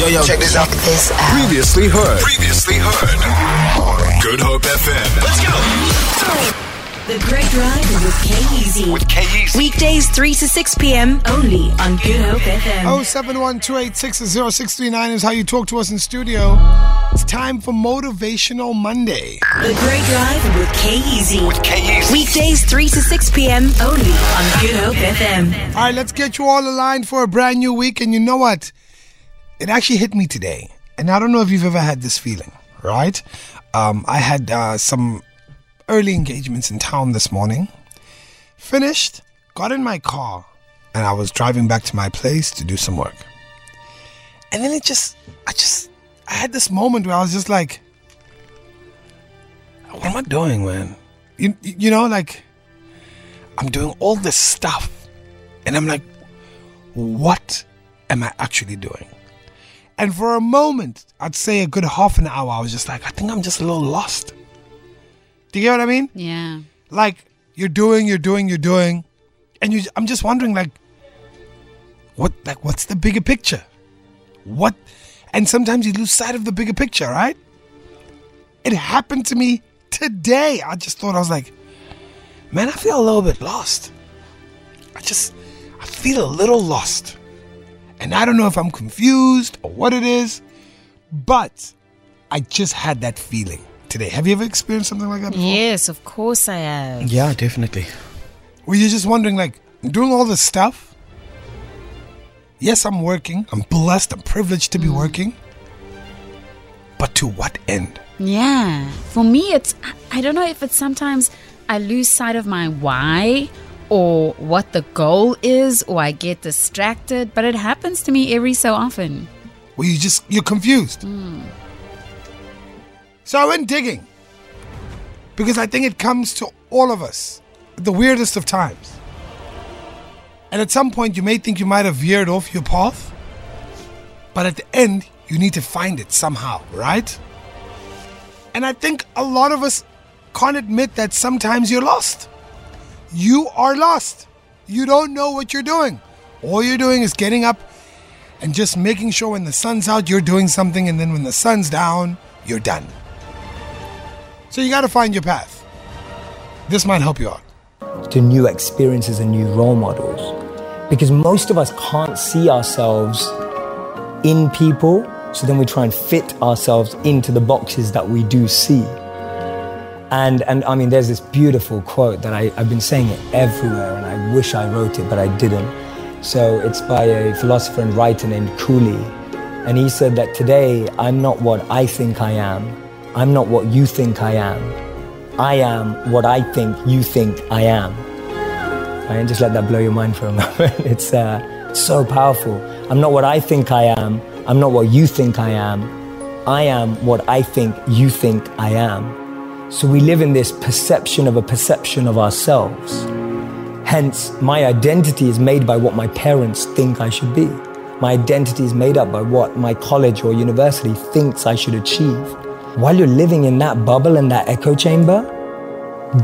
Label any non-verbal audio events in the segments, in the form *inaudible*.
Yo, yo, check this out. This out. Previously heard. Previously heard. On Good Hope FM. Let's go. The Great Drive with K-Easy. With K-Easy. Weekdays 3 to 6 p.m. only on Good Hope FM. Oh seven one two eight six zero six three nine is how you talk to us in studio. It's time for Motivational Monday. The Great Drive with K-Easy. With K-Easy. Weekdays 3 to 6 p.m. only on Good Hope FM. All right, let's get you all aligned for a brand new week. And you know what? It actually hit me today. And I don't know if you've ever had this feeling, right? Um, I had uh, some early engagements in town this morning. Finished, got in my car, and I was driving back to my place to do some work. And then it just, I just, I had this moment where I was just like, what am I doing, man? You, you know, like, I'm doing all this stuff. And I'm like, what am I actually doing? And for a moment, I'd say a good half an hour, I was just like, I think I'm just a little lost. Do you get what I mean? Yeah. Like, you're doing, you're doing, you're doing. And you, I'm just wondering, like, what, like, what's the bigger picture? What? And sometimes you lose sight of the bigger picture, right? It happened to me today. I just thought, I was like, man, I feel a little bit lost. I just, I feel a little lost. And I don't know if I'm confused or what it is, but I just had that feeling today. Have you ever experienced something like that before? Yes, of course I have. Yeah, definitely. Were you're just wondering, like, I'm doing all this stuff. Yes, I'm working. I'm blessed. I'm privileged to be mm. working. But to what end? Yeah. For me, it's, I- I don't know if it's sometimes I lose sight of my why or what the goal is or I get distracted, but it happens to me every so often. Well, you just, you're confused. So I went digging. Because I think it comes to all of us at the weirdest of times. And at some point, you may think you might have veered off your path. But at the end, you need to find it somehow, right? And I think a lot of us can't admit that sometimes you're lost. You are lost. You don't know what you're doing. All you're doing is getting up and just making sure when the sun's out, you're doing something, and then when the sun's down, you're done. So you got to find your path. This might help you out. to new experiences and new role models. Because most of us can't see ourselves in people, so then we try and fit ourselves into the boxes that we do see. And, and I mean, there's this beautiful quote that I, I've been saying it everywhere, and I wish I wrote it, but I didn't. So it's by a philosopher and writer named Cooley. And he said that today, I'm not what I think I am. I'm not what you think I am. I am what I think you think I am. And just let that blow your mind for a *laughs* moment. It's uh, so powerful. I'm not what I think I am. I'm not what you think I am. I am what I think you think I am. So we live in this perception of a perception of ourselves. Hence, my identity is made by what my parents think I should be. My identity is made up by what my college or university thinks I should achieve. While you're living in that bubble and that echo chamber,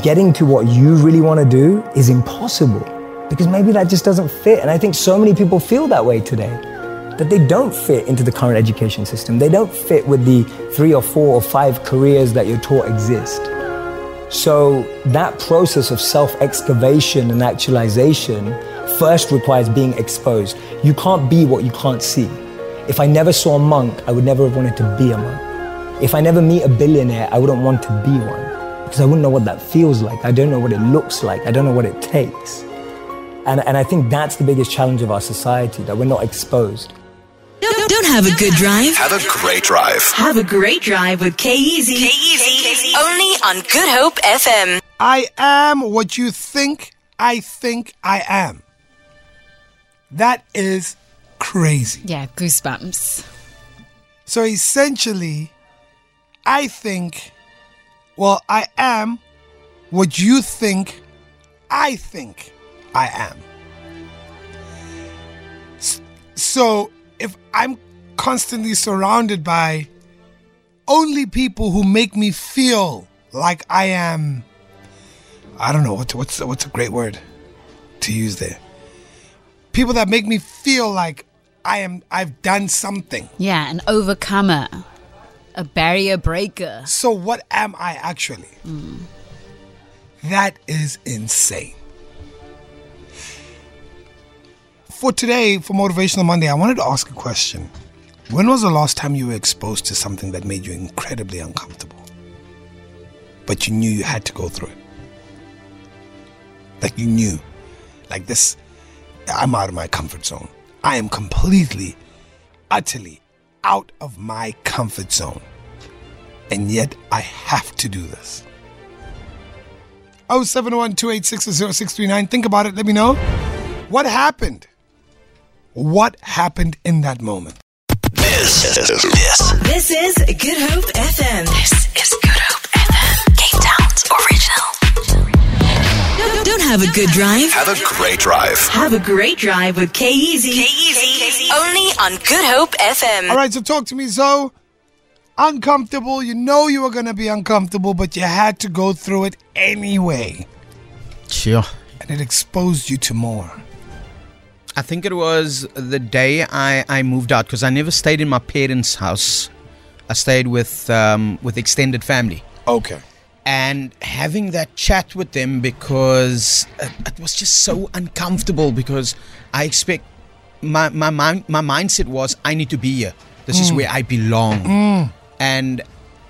getting to what you really want to do is impossible because maybe that just doesn't fit. And I think so many people feel that way today that they don't fit into the current education system. They don't fit with the three or four or five careers that you're taught exist. So that process of self-excavation and actualization first requires being exposed. You can't be what you can't see. If I never saw a monk, I would never have wanted to be a monk. If I never meet a billionaire, I wouldn't want to be one because I wouldn't know what that feels like. I don't know what it looks like. I don't know what it takes. And, and I think that's the biggest challenge of our society that we're not exposed. Don't, don't have a good drive. Have a great drive. Have a great drive with K-Easy. K-Easy. Only on Good Hope FM. I am what you think I think I am. That is crazy. Yeah, goosebumps. So essentially, I think, well, I am what you think I think I am. So if I'm constantly surrounded by only people who make me feel like I am, I don't know what's what's what's a great word to use there. People that make me feel like I am I've done something. Yeah, an overcomer, a barrier breaker. So what am I actually? Hmm. That is insane. For today, for Motivational Monday, I wanted to ask a question. When was the last time you were exposed to something that made you incredibly uncomfortable? But you knew you had to go through it. Like you knew. Like this, I'm out of my comfort zone. I am completely, utterly out of my comfort zone. And yet I have to do this. 071 286 Think about it. Let me know. What happened? What happened in that moment? This, this, This is Good Hope FM. This is Good Hope FM. Cape Town's original. Don't, don't have a good drive. have a great drive. Have a great drive with K-Easy. K-Easy. Only on Good Hope FM. All right, so talk to me, Zoe. Uncomfortable. You know you were going to be uncomfortable, but you had to go through it anyway. Sure. And it exposed you to more. I think it was the day I, I moved out because I never stayed in my parents' house. I stayed with um, with extended family. Okay. and having that chat with them because it, it was just so uncomfortable because I expect my my mind my mindset was I need to be here. This is mm. where I belong. Mm. And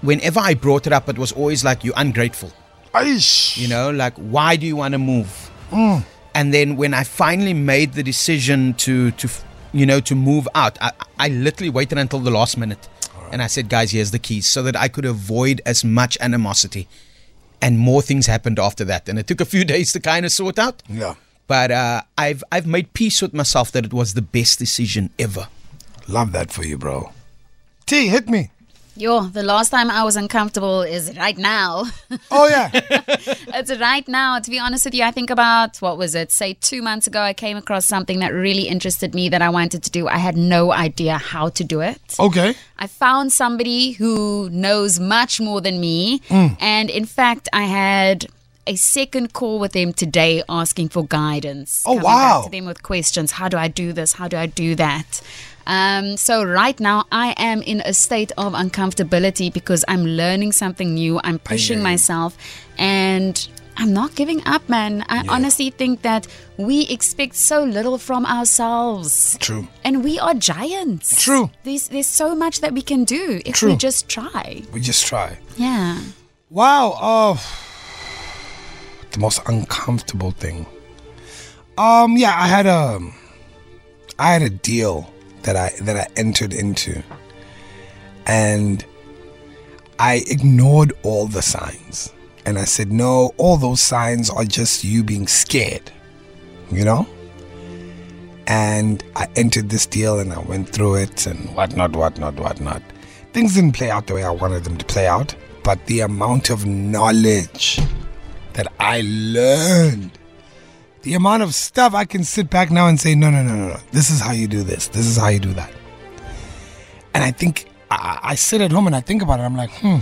whenever I brought it up, it was always like you're ungrateful. Aish. You know, like why do you want to move? Mm. And then when I finally made the decision to to you know to move out, I, I literally waited until the last minute, and I said, guys, here's the keys, so that I could avoid as much animosity. And more things happened after that, and it took a few *laughs* days to kind of sort out. Yeah. But uh, I've I've made peace with myself that it was the best decision ever. Love that for you, bro. T, hit me. Yo, the last time I was uncomfortable is right now. Oh, yeah. *laughs* it's right now. To be honest with you, I think about what was it? Say two months ago, I came across something that really interested me that I wanted to do. I had no idea how to do it. okay. I found somebody who knows much more than me. Mm. And in fact, I had a second call with them today asking for guidance. Oh, wow. Back to them with questions. How do I do this? How do I do that? Um, so right now I am in a state of uncomfortability because I'm learning something new. I'm pushing myself and I'm not giving up, man. I honestly think that we expect so little from ourselves. True. And we are giants. True. There's there's so much that we can do if True. we just try. We just try. Yeah. Wow. Oh, the most uncomfortable thing. Um. Yeah, I had a, I had a deal that I that I entered into, and I ignored all the signs, and I said, "No, all those signs are just you being scared," you know. And I entered this deal, and I went through it, and whatnot, whatnot, whatnot. Things didn't play out the way I wanted them to play out, but the amount of knowledge that I learned, the amount of stuff I can sit back now and say, no, no, no, no, no. This is how you do this. This is how you do that. And I think I, I sit at home and I think about it. I'm like, hmm.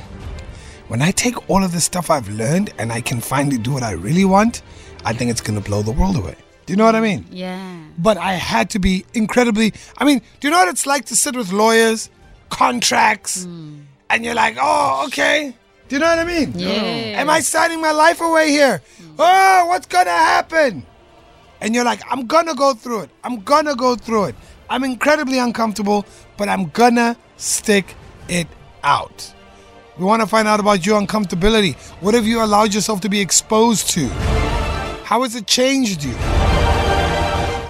When I take all of this stuff I've learned and I can finally do what I really want, I think it's gonna blow the world away. Do you know what I mean? Yeah. but I had to be incredibly. I mean, do you know what it's like to sit with lawyers, contracts, and you're like, oh, okay. Do you know what I mean? Yeah. Am I signing my life away here? Oh, what's gonna happen? And you're like, I'm gonna go through it. I'm gonna go through it. I'm incredibly uncomfortable, but I'm gonna stick it out. We want to find out about your uncomfortability. What have you allowed yourself to be exposed to? How has it changed you?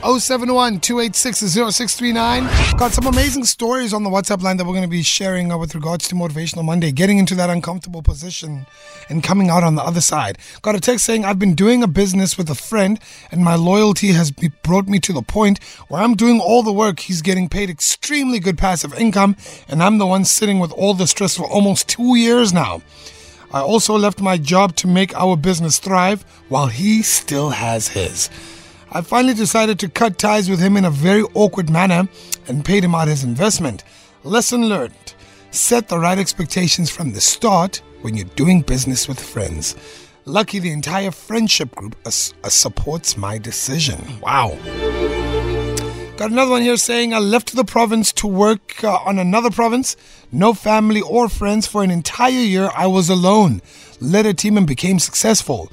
071 286 0639. Got some amazing stories on the WhatsApp line that we're going to be sharing uh, with regards to Motivational Monday, getting into that uncomfortable position and coming out on the other side. Got a text saying, I've been doing a business with a friend and my loyalty has brought me to the point where I'm doing all the work. He's getting paid extremely good passive income, and I'm the one sitting with all the stress for almost two years now. I also left my job to make our business thrive while he still has his. I finally decided to cut ties with him in a very awkward manner and paid him out his investment. Lesson learned set the right expectations from the start when you're doing business with friends. Lucky the entire friendship group uh, uh, supports my decision. Wow. Got another one here saying I left the province to work uh, on another province. No family or friends for an entire year. I was alone. Led a team and became successful.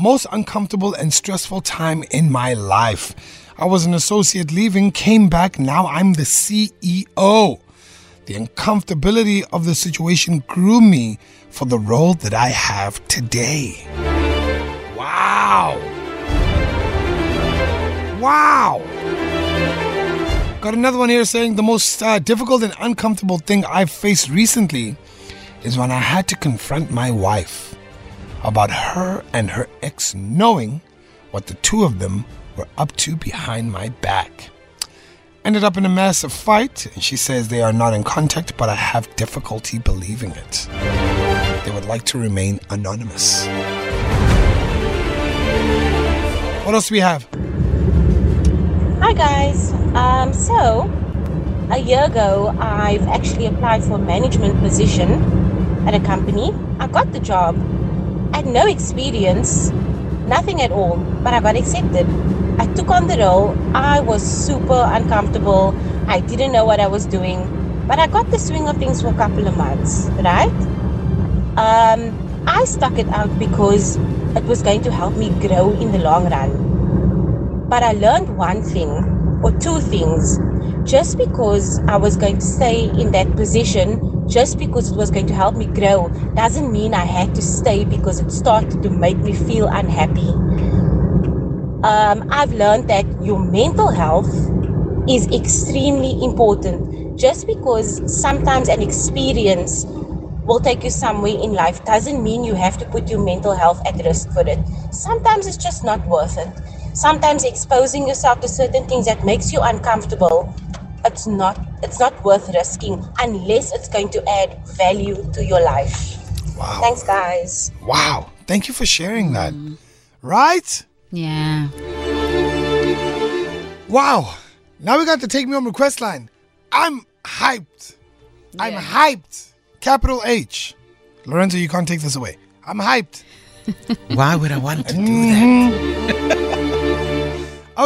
Most uncomfortable and stressful time in my life. I was an associate leaving, came back. Now I'm the CEO. The uncomfortability of the situation grew me for the role that I have today. Wow. Wow. Got another one here saying the most uh, difficult and uncomfortable thing I've faced recently is when I had to confront my wife about her and her ex knowing what the two of them were up to behind my back. Ended up in a massive fight, and she says they are not in contact, but I have difficulty believing it. They would like to remain anonymous. What else do we have? Hi guys. Um, so a year ago, I've actually applied for a management position at a company. I got the job. I had no experience, nothing at all, but I got accepted. I took on the role. I was super uncomfortable. I didn't know what I was doing, but I got the swing of things for a couple of months, right? Um, I stuck it out because it was going to help me grow in the long run. But I learned one thing or two things. Just because I was going to stay in that position, just because it was going to help me grow, doesn't mean I had to stay because it started to make me feel unhappy. Um, I've learned that your mental health is extremely important. Just because sometimes an experience will take you somewhere in life doesn't mean you have to put your mental health at risk for it. Sometimes it's just not worth it sometimes exposing yourself to certain things that makes you uncomfortable it's not it's not worth risking unless it's going to add value to your life Wow. thanks guys Wow. Thank you for sharing mm-hmm. that. Right? Yeah. Wow. Now we got the Take Me Home request line. I'm hyped. I'm hyped. Capital H. Lorenzo, you can't take this away. I'm hyped. *laughs* Why would I want to do that? Mm-hmm. *laughs*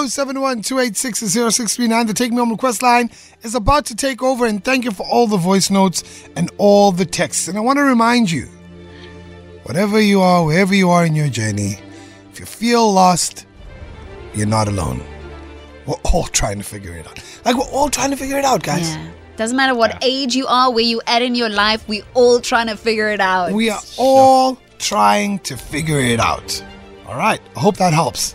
071 286 0639. The Take Me Home request line is about to take over, and thank you for all the voice notes and all the texts. And I want to remind you whatever you are, wherever you are in your journey, if you feel lost, you're not alone. We're all trying to figure it out. Like, we're all trying to figure it out, guys. Yeah. Doesn't matter what age you are, where you at in your life, we all trying to figure it out. We are all trying to figure it out. All right. I hope that helps.